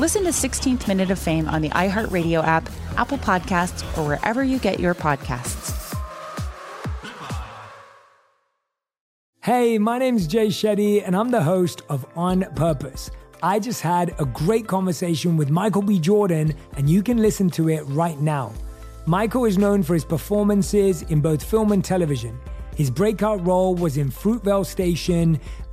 Listen to 16th Minute of Fame on the iHeartRadio app, Apple Podcasts, or wherever you get your podcasts. Hey, my name's Jay Shetty, and I'm the host of On Purpose. I just had a great conversation with Michael B. Jordan, and you can listen to it right now. Michael is known for his performances in both film and television. His breakout role was in Fruitvale Station,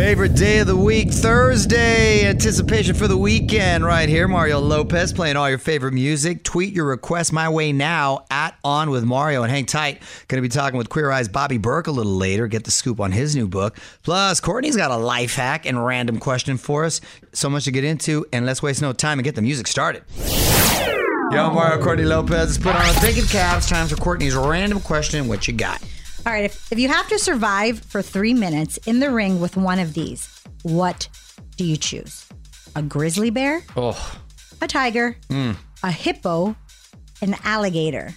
Favorite day of the week, Thursday. Anticipation for the weekend, right here. Mario Lopez playing all your favorite music. Tweet your request my way now at On with Mario and hang tight. Going to be talking with Queer Eye's Bobby Berk a little later. Get the scoop on his new book. Plus, Courtney's got a life hack and random question for us. So much to get into, and let's waste no time and get the music started. Yo, Mario Courtney Lopez is put on a thinking cap. It's time for Courtney's random question. What you got? All right, if, if you have to survive for three minutes in the ring with one of these, what do you choose? A grizzly bear, Oh, a tiger, hmm. a hippo, an alligator?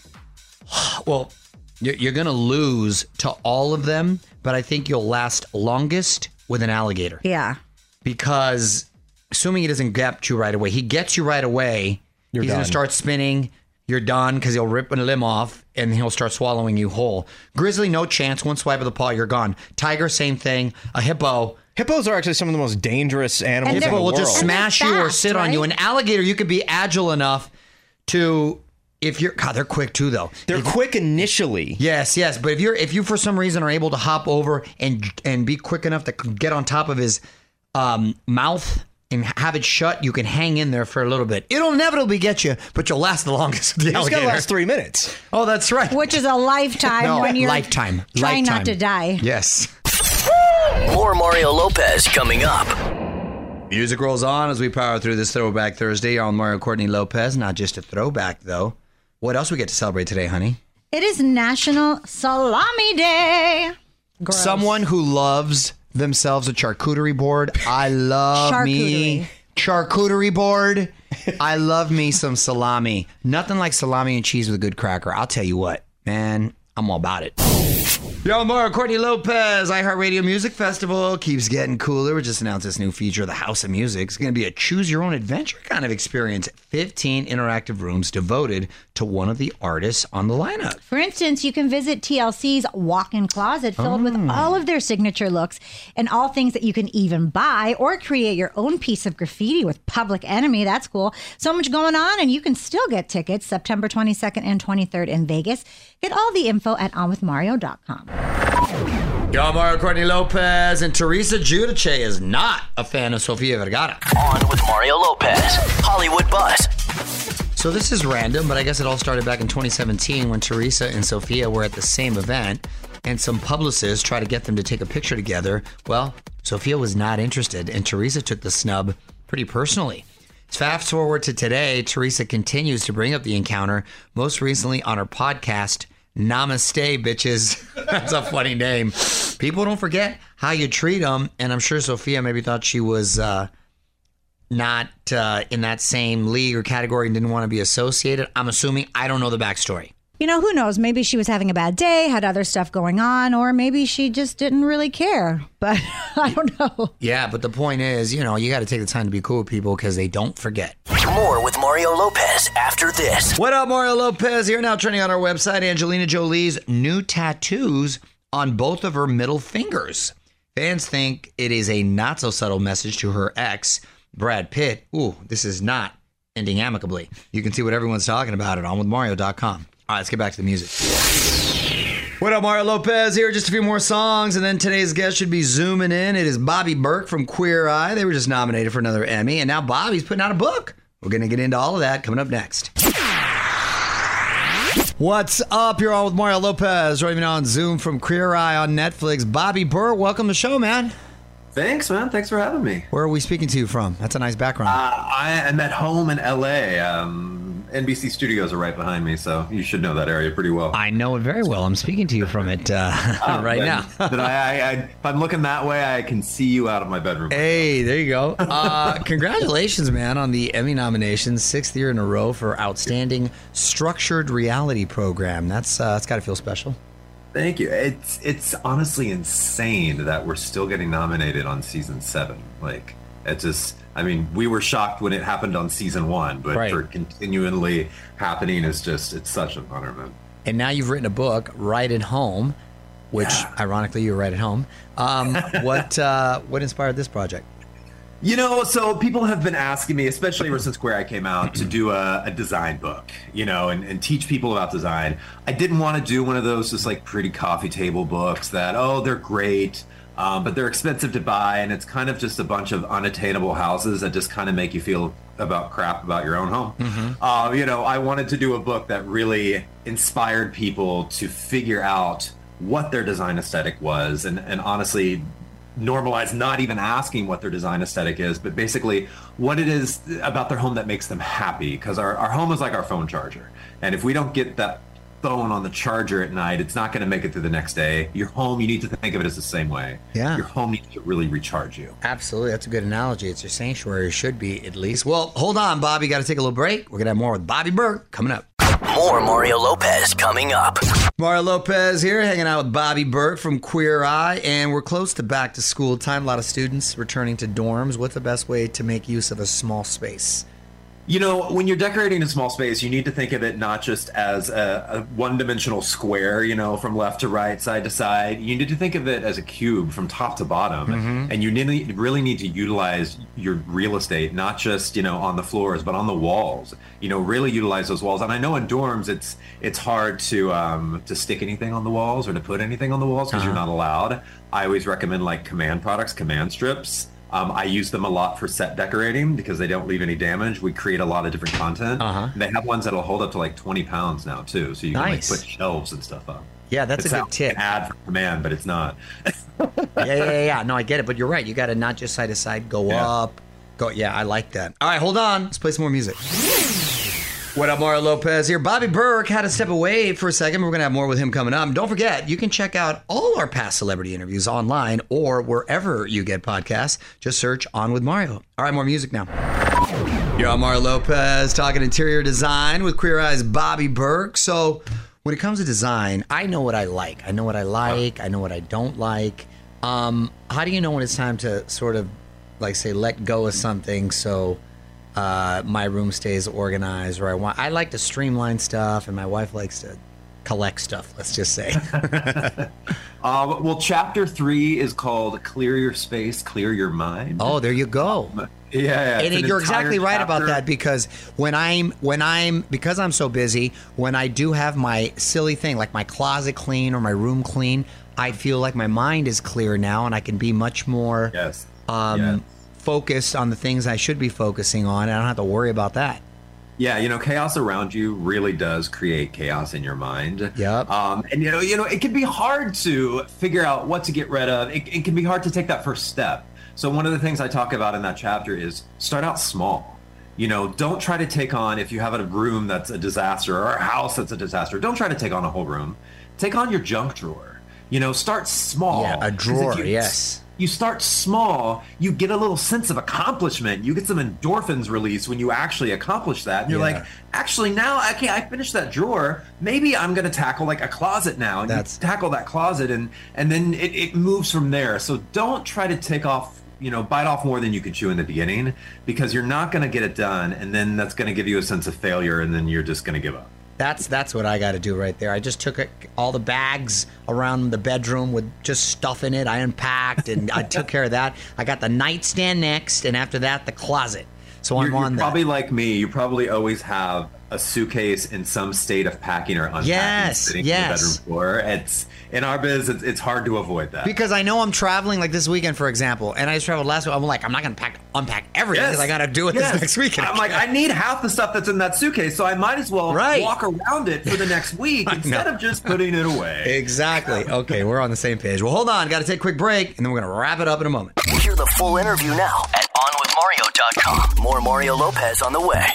well, You're, you're going to lose to all of them, but I think you'll last longest with an alligator Yeah. because assuming he doesn't get you right away, he gets you right away. You're he's going to start spinning. You're done because he'll rip a limb off and he'll start swallowing you whole. Grizzly, no chance. One swipe of the paw, you're gone. Tiger, same thing. A hippo, Hippos are actually some of the most dangerous animals in the hippo will world. just smash And you they're or fast, sit on you. An alligator, you could be agile enough to. If you're God, they're quick too, though. They're quick initially. Yes, yes, but if you're if you for some reason are able to hop over and and be quick enough to get on top of his um, mouth and have it shut, you can hang in there for a little bit. It'll inevitably get you, but you'll last the longest. with The You just gotta last three minutes. Oh, that's right. Which is a lifetime no, when you're lifetime. trying lifetime. not to die. Yes. More Mario Lopez coming up. Music rolls on as we power through this Throwback Thursday on Mario Courtney Lopez. Not just a throwback though. What else we get to celebrate today, honey? It is National Salami Day. Gross. Someone who loves themselves a charcuterie board. I love me charcuterie board. I love me some salami. Nothing like salami and cheese with a good cracker. I'll tell you what, man, I'm all about it. Yo, Mario Courtney Lopez, iHeartRadio Music Festival keeps getting cooler. We just announced this new feature, the House of Music. It's going to be a choose your own adventure kind of experience. 15 interactive rooms devoted to one of the artists on the lineup. For instance, you can visit TLC's walk-in closet filled with Oh. all of their signature looks and all things that you can even buy or create your own piece of graffiti with Public Enemy. That's cool. So much going on, and you can still get tickets September 22nd and 23rd in Vegas. Get all the info at onwithmario.com. Yo, Mario Courtney Lopez and Teresa Giudice is not a fan of Sofia Vergara. On with Mario Lopez. Hollywood Buzz. So this is random, but I guess it all started back in 2017 when Teresa and Sofia were at the same event, and some publicists tried to get them to take a picture together. Well, Sofia was not interested, and Teresa took the snub pretty personally. Fast forward to today, Teresa continues to bring up the encounter, most recently on her podcast, Namaste, bitches. That's a funny name. People don't forget how you treat them, and I'm sure Sofia maybe thought she was. Uh, not uh, in that same league or category and didn't want to be associated. I'm assuming I don't know the backstory. You know, who knows? Maybe she was having a bad day, had other stuff going on, or maybe she just didn't really care. But I don't know. Yeah, but the point is, you know, you got to take the time to be cool with people because they don't forget. More with Mario Lopez after this. What up, Mario Lopez? Here now, trending on our website, Angelina Jolie's new tattoos on both of her middle fingers. Fans think it is a not so subtle message to her ex, Brad Pitt. Ooh, this is not ending amicably. You can see what everyone's talking about on at onwithmario.com. All right, let's get back to the music. What up, Mario Lopez here? Just a few more songs, and then today's guest should be zooming in. It is Bobby Berk from Queer Eye. They were just nominated for another Emmy, and now Bobby's putting out a book. We're going to get into all of that coming up next. What's up? You're on with Mario Lopez, right even on Zoom from Queer Eye on Netflix. Bobby Berk, welcome to the show, man. Thanks, man. Thanks for having me. Where are we speaking to you from? That's a nice background. Uh, I am at home in LA. Um, NBC studios are right behind me, so you should know that area pretty well. I know it very well. I'm speaking to you from it uh, right Then- now. then I, I, I, if I'm looking that way, I can see you out of my bedroom. Hey, there you go. Uh, congratulations, man, on the Emmy nominations, sixth year in a row for outstanding structured reality program. That's uh, that's got to feel special. Thank you. It's it's honestly insane that we're still getting nominated on season seven. Like it just, I mean, we were shocked when it happened on season one, but Right. for continually happening is just, it's such an honor, man. And now you've written a book, Right at Home, which ironically you're right at home. Um, what uh, what inspired this project? You know, so people have been asking me, especially ever since Queer Eye came out, to do a, a design book, you know, and, and teach people about design. I didn't want to do one of those just like pretty coffee table books that, oh, they're great, um, but they're expensive to buy, and it's kind of just a bunch of unattainable houses that just kind of make you feel about crap about your own home. Uh, you know, I wanted to do a book that really inspired people to figure out what their design aesthetic was, and, and honestly normalize not even asking what their design aesthetic is, but basically what it is about their home that makes them happy. Because our, our home is like our phone charger. And if we don't get that phone on the charger at night, it's not going to make it through the next day. Your home, you need to think of it as the same way. Yeah. Your home needs to really recharge you. Absolutely, that's a good analogy. It's your sanctuary, should be at least. Well, hold on, Bobby. You got to take a little break. We're gonna have more with Bobby Berk coming up. More Mario Lopez coming up. Mario Lopez here, hanging out with Bobby Berk from Queer Eye, and we're close to back to school time. A lot of students returning to dorms. What's the best way to make use of a small space? You know, when you're decorating a small space, you need to think of it not just as a, a one-dimensional square, you know, from left to right, side to side. You need to think of it as a cube from top to bottom, Mhm. and you need, really need to utilize your real estate, not just you know on the floors, but on the walls. You know, really utilize those walls. And I know in dorms, it's it's hard to um, to stick anything on the walls or to put anything on the walls because you're Uh-huh. not allowed. I always recommend like command products, command strips. Um, I use them a lot for set decorating because they don't leave any damage. We create a lot of different content. Uh-huh. They have ones that'll hold up to like 20 pounds now too, so you can Nice. like put shelves and stuff up. Yeah, that's a good tip. an ad for command, but it's not. yeah, yeah, yeah, yeah. No, I get it, but you're right. You got to not just side to side, go up, go. Yeah, I like that. All right, hold on. Let's play some more music. What up, Mario Lopez here. Bobby Berk had to step away for a second. We're going to have more with him coming up. Don't forget, you can check out all our past celebrity interviews online or wherever you get podcasts. Just search On with Mario. All right, more music now. Yo, I'm Mario Lopez talking interior design with Queer Eye's Bobby Berk. So, when it comes to design, I know what I like. I know what I like. I know what I don't like. Um, how do you know when it's time to sort of, like, say, let go of something so uh, my room stays organized, or I want? I like to streamline stuff, and my wife likes to collect stuff. Let's just say. Uh, well, chapter three is called "Clear Your Space, Clear Your Mind." Oh, there you go. Yeah, yeah and an you're exactly right about that because when I'm when I'm because I'm so busy, when I do have my silly thing like my closet clean or my room clean, I feel like my mind is clear now and I can be much more yes. um Yes. Focused on the things I should be focusing on and I don't have to worry about that. Yeah, you know, chaos around you really does create chaos in your mind. Yep. Um, and you know, you know, it can be hard to figure out what to get rid of. It, it can be hard to take that first step. So one of the things I talk about in that chapter is start out small. You know, don't try to take on if you have a room that's a disaster or a house that's a disaster. Don't try to take on a whole room. Take on your junk drawer. You know, start small. Yeah, a drawer, you- yes. You start small, you get a little sense of accomplishment. You get some endorphins released when you actually accomplish that. And you're Yeah. like, actually, now I can I finished that drawer. Maybe I'm going to tackle like a closet now. And That's- you tackle that closet, and and then it, it moves from there. So don't try to take off. You know, bite off more than you can chew in the beginning because you're not going to get it done, and then that's going to give you a sense of failure, and then you're just going to give up. That's that's what I got to do right there. I just took it, all the bags around the bedroom with just stuff in it. I unpacked and I took care of that. I got the nightstand next, and after that, the closet. So I'm you're, on you're that. probably like me. You probably always have a suitcase in some state of packing or unpacking Yes, sitting yes. on the bedroom floor. It's in our biz. It's, it's hard to avoid that. Because I know I'm traveling like this weekend, for example, and I just traveled last week. I'm like, I'm not gonna pack unpack everything because I got to do it Yes. this next weekend. I'm like, I need half the stuff that's in that suitcase, so I might as well Right. walk around it for the next week instead of just putting it away. exactly. Okay, we're on the same page. Well, hold on. Got to take a quick break, and then we're gonna wrap it up in a moment. Hear the full interview now at OnWithMario.com. More Mario Lopez on the way.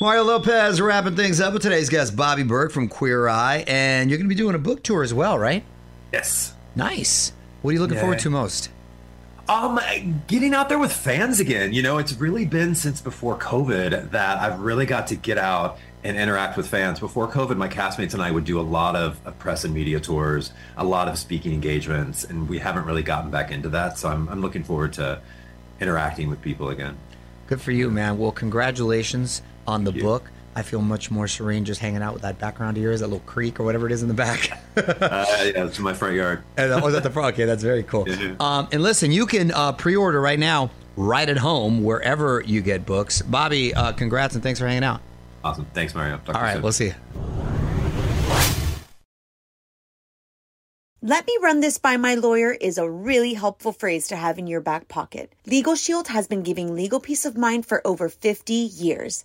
Mario Lopez wrapping things up with today's guest, Bobby Berk from Queer Eye, and you're gonna be doing a book tour as well, right? Yes. Nice. What are you looking Yeah. forward to most? Um, getting out there with fans again. You know, it's really been since before COVID that I've really got to get out and interact with fans. Before COVID, my castmates and I would do a lot of, of press and media tours, a lot of speaking engagements, and we haven't really gotten back into that. So I'm, I'm looking forward to interacting with people again. Good for you, man. Well, congratulations on the book. I feel much more serene just hanging out with that background of yours, that little creek or whatever it is in the back. uh, yeah, it's in my front yard. And that was at the front. Okay, that's very cool. Um, and listen, you can uh, pre-order right now, right at home, wherever you get books. Bobby, uh, congrats and thanks for hanging out. Awesome. Thanks, Mario. Talk to All you right, soon. we'll see you. Let me run this by my lawyer is a really helpful phrase to have in your back pocket. Legal Shield has been giving legal peace of mind for over 50 years.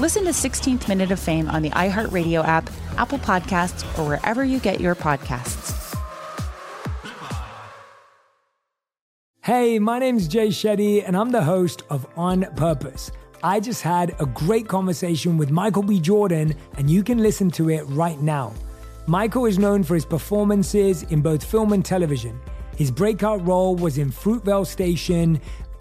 Listen to 16th Minute of Fame on the iHeartRadio app, Apple Podcasts, or wherever you get your podcasts. Hey, my name's Jay Shetty, and I'm the host of On Purpose. I just had a great conversation with Michael B. Jordan, and you can listen to it right now. Michael is known for his performances in both film and television. His breakout role was in Fruitvale Station,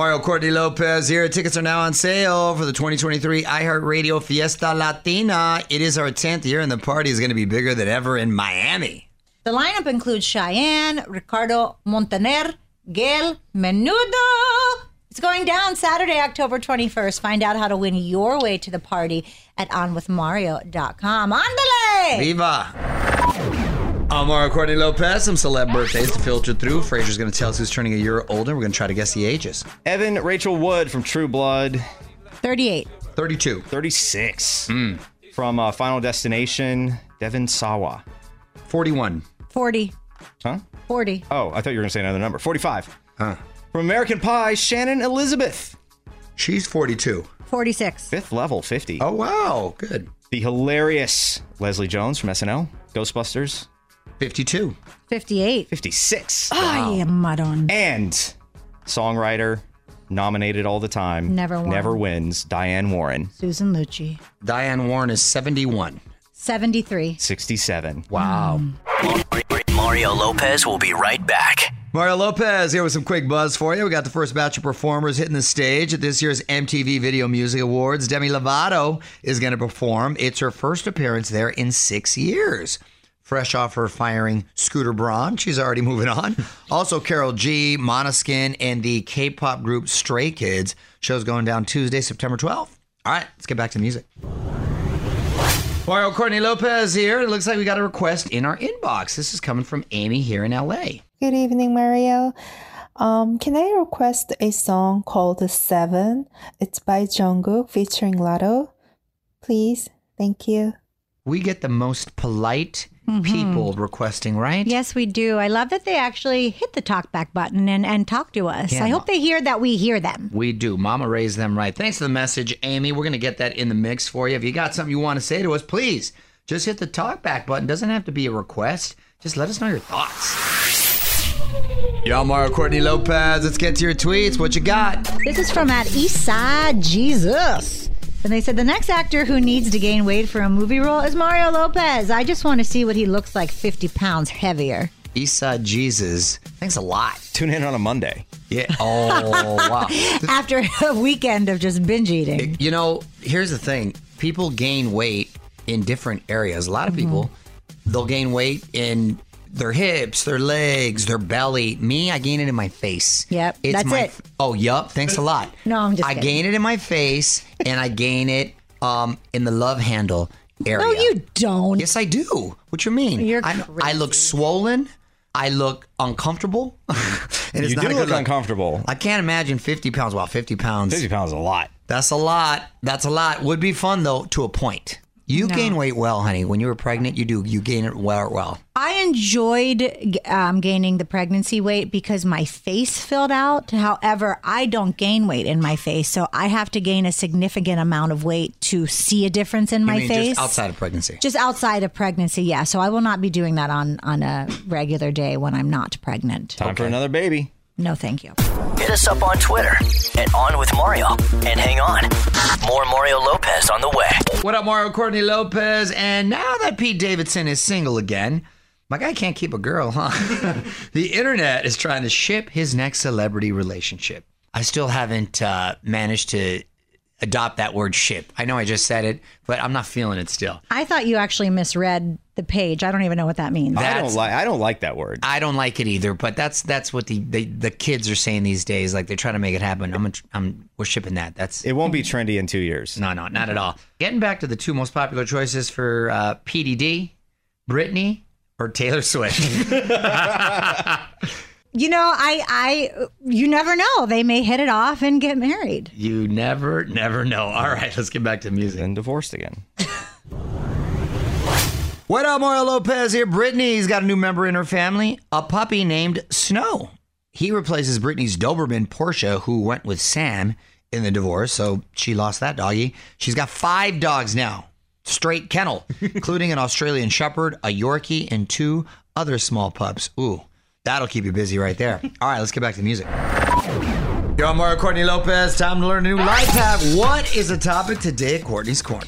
Mario Courtney Lopez here. Tickets are now on sale for the 2023 iHeartRadio Fiesta Latina. It is our 10th year, and the party is going to be bigger than ever in Miami. The lineup includes Chayanne, Ricardo Montaner, Gale Menudo. It's going down Saturday, October 21st. Find out how to win your way to the party at onwithmario.com. Andale! Viva! I'm Mario Courtney Lopez. Some celeb birthdays to filter through. Fraser's going to tell us who's turning a year older. We're going to try to guess the ages. Evan Rachel Wood from True Blood. 38. 32. 36. From uh, Final Destination, Devon Sawa. 41. 40. Huh? 40. Oh, I thought you were going to say another number. 45. Huh. From American Pie, Shannon Elizabeth. She's 42. 46. Fifth level, 50. Oh, wow. Good. The hilarious Leslie Jones from SNL, Ghostbusters. 52. 58. 56. Ah, Ay, maron. And songwriter, nominated all the time. Never won. Never wins. Diane Warren, Susan Lucci. Diane Warren is 71. 73. 67. Wow. Hmm. Mario Lopez will be right back. Mario Lopez here with some quick buzz for you. We got the first batch of performers hitting the stage at this year's MTV Video Music Awards. Demi Lovato is going to perform. It's her first appearance there in six years. Fresh off her firing Scooter Braun, she's already moving on. Also, Karol G, Måneskin, and the K-pop group Stray Kids. Show's going down Tuesday, September 12th. All right, let's get back to the music. Mario Courtney Lopez here. It looks like we got a request in our inbox. This is coming from Amy here in LA. Good evening, Mario. Um, can I request a song called Seven? It's by Jungkook featuring Latto. Please, thank you. We get the most polite Mm-hmm. people requesting, right? Yes, we do. I love that they actually hit the talk back button and, and talk to us. Yeah, I Ma- hope they hear that we hear them. We do. Mama raised them right. Thanks for the message, Amy. We're going to get that in the mix for you. If you got something you want to say to us, please just hit the talk back button. Doesn't have to be a request. Just let us know your thoughts. Y'all, Mario Courtney Lopez. Let's get to your tweets. What you got? This is from at Eastside Jesus. And they said the next actor who needs to gain weight for a movie role is Mario Lopez. I just want to see what he looks like 50 pounds heavier. Eastside Jesus. Thanks a lot. Tune in on a Monday. Yeah. Oh, wow. After a weekend of just binge eating. You know, here's the thing people gain weight in different areas. A lot of mm-hmm. people, they'll gain weight in their hips, their legs, their belly. Me, I gain it in my face. Yep, It's that's my, it. Oh, yup. Thanks a lot. No, I'm just I kidding. gain it in my face and I gain it um, in the love handle area. No, you don't. Yes, I do. What you mean? You're I'm- I look swollen. I look uncomfortable. and You not do a good look uncomfortable. I can't imagine 50 pounds. Wow, 50 pounds. 50 pounds is a lot. That's a lot. That's a lot. Would be fun though to a point. You No. gain weight well, honey. When you were pregnant, you do. You gain it well. Well, I enjoyed um, gaining the pregnancy weight because my face filled out. However, I don't gain weight in my face, so I have to gain a significant amount of weight to see a difference in you my mean face. just outside of pregnancy. Just outside of pregnancy, yeah. So I will not be doing that on on a regular day when I'm not pregnant. Time for another baby. No, thank you. Hit us up on Twitter at On With Mario. And hang on, more Mario Lopez on the way. What up, Mario Courtney Lopez? And now that Pete Davidson is single again, my guy can't keep a girl, huh? the internet is trying to ship his next celebrity relationship. I still haven't uh, managed to adopt that word ship. I know I just said it, but I'm not feeling it still. I thought you actually misread the page. I don't even know what that means. I don't like. I don't like that word. I don't like it either, but that's that's what the, the the kids are saying these days. Like they're trying to make it happen. I'm I'm we're shipping that. That's It won't be trendy in two years. no no not at all. Getting back to the two most popular choices for uh, PDD, Britney or Taylor Swift. You know, I I you never know. They may hit it off and get married. you never never know. All right, let's get back to music. And divorced again. What up, Mario Lopez here? Britney's got a new member in her family, a puppy named Snow. He replaces Britney's Doberman Portia, who went with Sam in the divorce, so she lost that doggy. She's got five dogs now, straight kennel, including an Australian Shepherd, a Yorkie, and two other small pups. Ooh, that'll keep you busy right there. All right, let's get back to the music. You're on Mario Courtney Lopez. Time to learn a new life hack. What is the topic today at Courtney's Corner?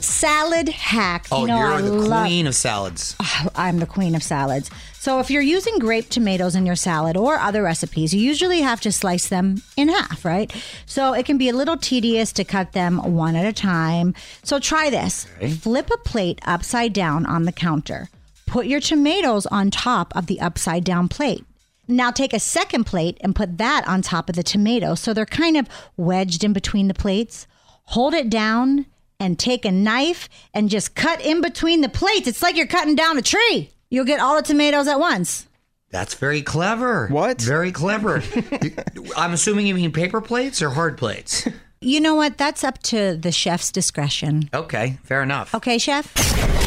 Salad hack. Oh, you know, you're I the love- queen of salads. I'm the queen of salads. So if you're using grape tomatoes in your salad or other recipes, you usually have to slice them in half, right? So it can be a little tedious to cut them one at a time. So try this. Flip a plate upside down on the counter. Put your tomatoes on top of the upside down plate. Now take a second plate and put that on top of the tomato so they're kind of wedged in between the plates. Hold it down and take a knife and just cut in between the plates. It's like you're cutting down a tree. You'll get all the tomatoes at once. That's very clever. What? Very clever. I'm assuming you mean paper plates or hard plates. You know what? That's up to the chef's discretion. Okay, fair enough. Okay, chef?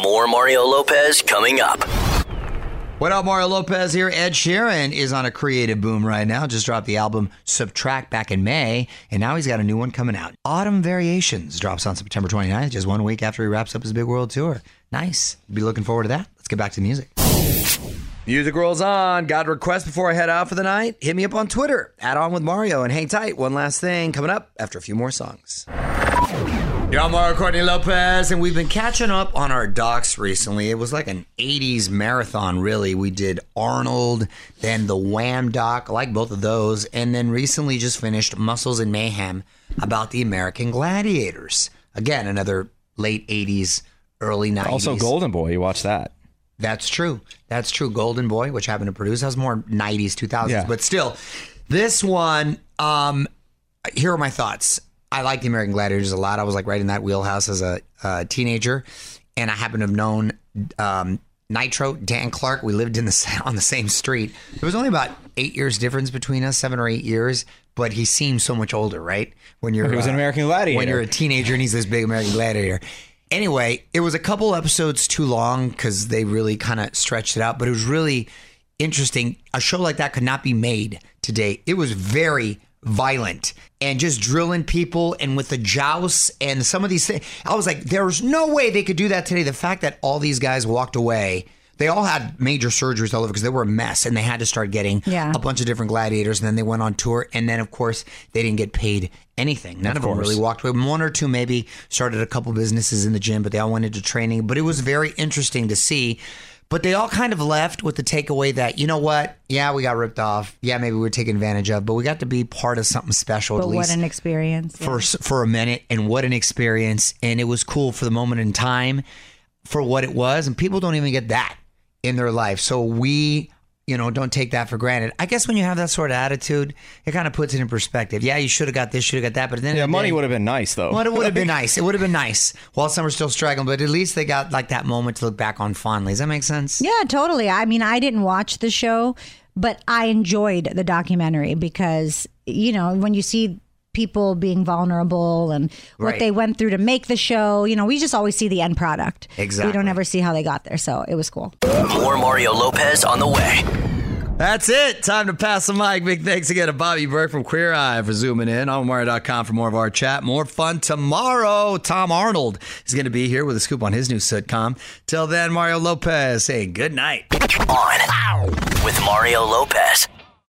More Mario Lopez coming up. What up, Mario Lopez here? Ed Sheeran is on a creative boom right now. Just dropped the album Subtract back in May, and now he's got a new one coming out. Autumn Variations drops on September 29th, just one week after he wraps up his big world tour. Nice. Be looking forward to that. Let's get back to the music. Music rolls on. Got a request before I head out for the night? Hit me up on Twitter, add on with Mario, and hang tight. One last thing coming up after a few more songs. On Mario Courtney Lopez, and we've been catching up on our docs recently. It was like an 80s marathon, really. We did Arnold, then the Wham doc, I like both of those, and then recently just finished Muscles and Mayhem about the American Gladiators. Again, another late 80s, early 90s. Also, Golden Boy. You watch that. That's true. That's true. Golden Boy, which happened to produce, has more 90s, 2000s. Yeah. But still, this one, um, here are my thoughts. I like the American Gladiators a lot. I was like right in that wheelhouse as a, uh teenager. And I happen to have known um, Nitro, Dan Clark. We lived in the on the same street. There was only about eight years difference between us, seven or eight years. But he seemed so much older, right? When you're He was an uh, American Gladiator. When you're a teenager and he's this big American Gladiator. Anyway, it was a couple episodes too long because they really kind of stretched it out, but it was really interesting. A show like that could not be made today. It was very violent and just drilling people and with the joust and some of these things. I was like, there's no way they could do that today. The fact that all these guys walked away. They all had major surgeries all over because they were a mess and they had to start getting Yeah. a bunch of different gladiators. And then they went on tour. And then, of course, they didn't get paid anything. None of, Of them really walked away. One or two maybe started a couple businesses in the gym, but they all went into training. But it was very interesting to see. But they all kind of left with the takeaway that, you know what? Yeah, we got ripped off. Yeah, maybe we were taken advantage of, but we got to be part of something special But at what least an experience. for for a minute. And what an experience! And it was cool for the moment in time, for what it was. And people don't even get that in their life. So we, you know, don't take that for granted. I guess when you have that sort of attitude, it kind of puts it in perspective. Yeah, you should have got this, should have got that, but then Yeah, money would have been nice though. Well, it would have been nice. It would have been nice while some were still struggling, but at least they got like that moment to look back on fondly. Does that make sense? Yeah, totally. I mean, I didn't watch the show, but I enjoyed the documentary because, you know, when you see people being vulnerable and what Right. they went through to make the show, you know, we just always see the end product. Exactly. We don't ever see how they got there. So it was cool. More Mario Lopez on the way. That's it. Time to pass the mic. Big thanks again to Bobby Berk from Queer Eye for zooming in. On Mario.com for more of our chat. More fun tomorrow. Tom Arnold is going to be here with a scoop on his new sitcom. Till then, Mario Lopez saying good night. On with Mario Lopez.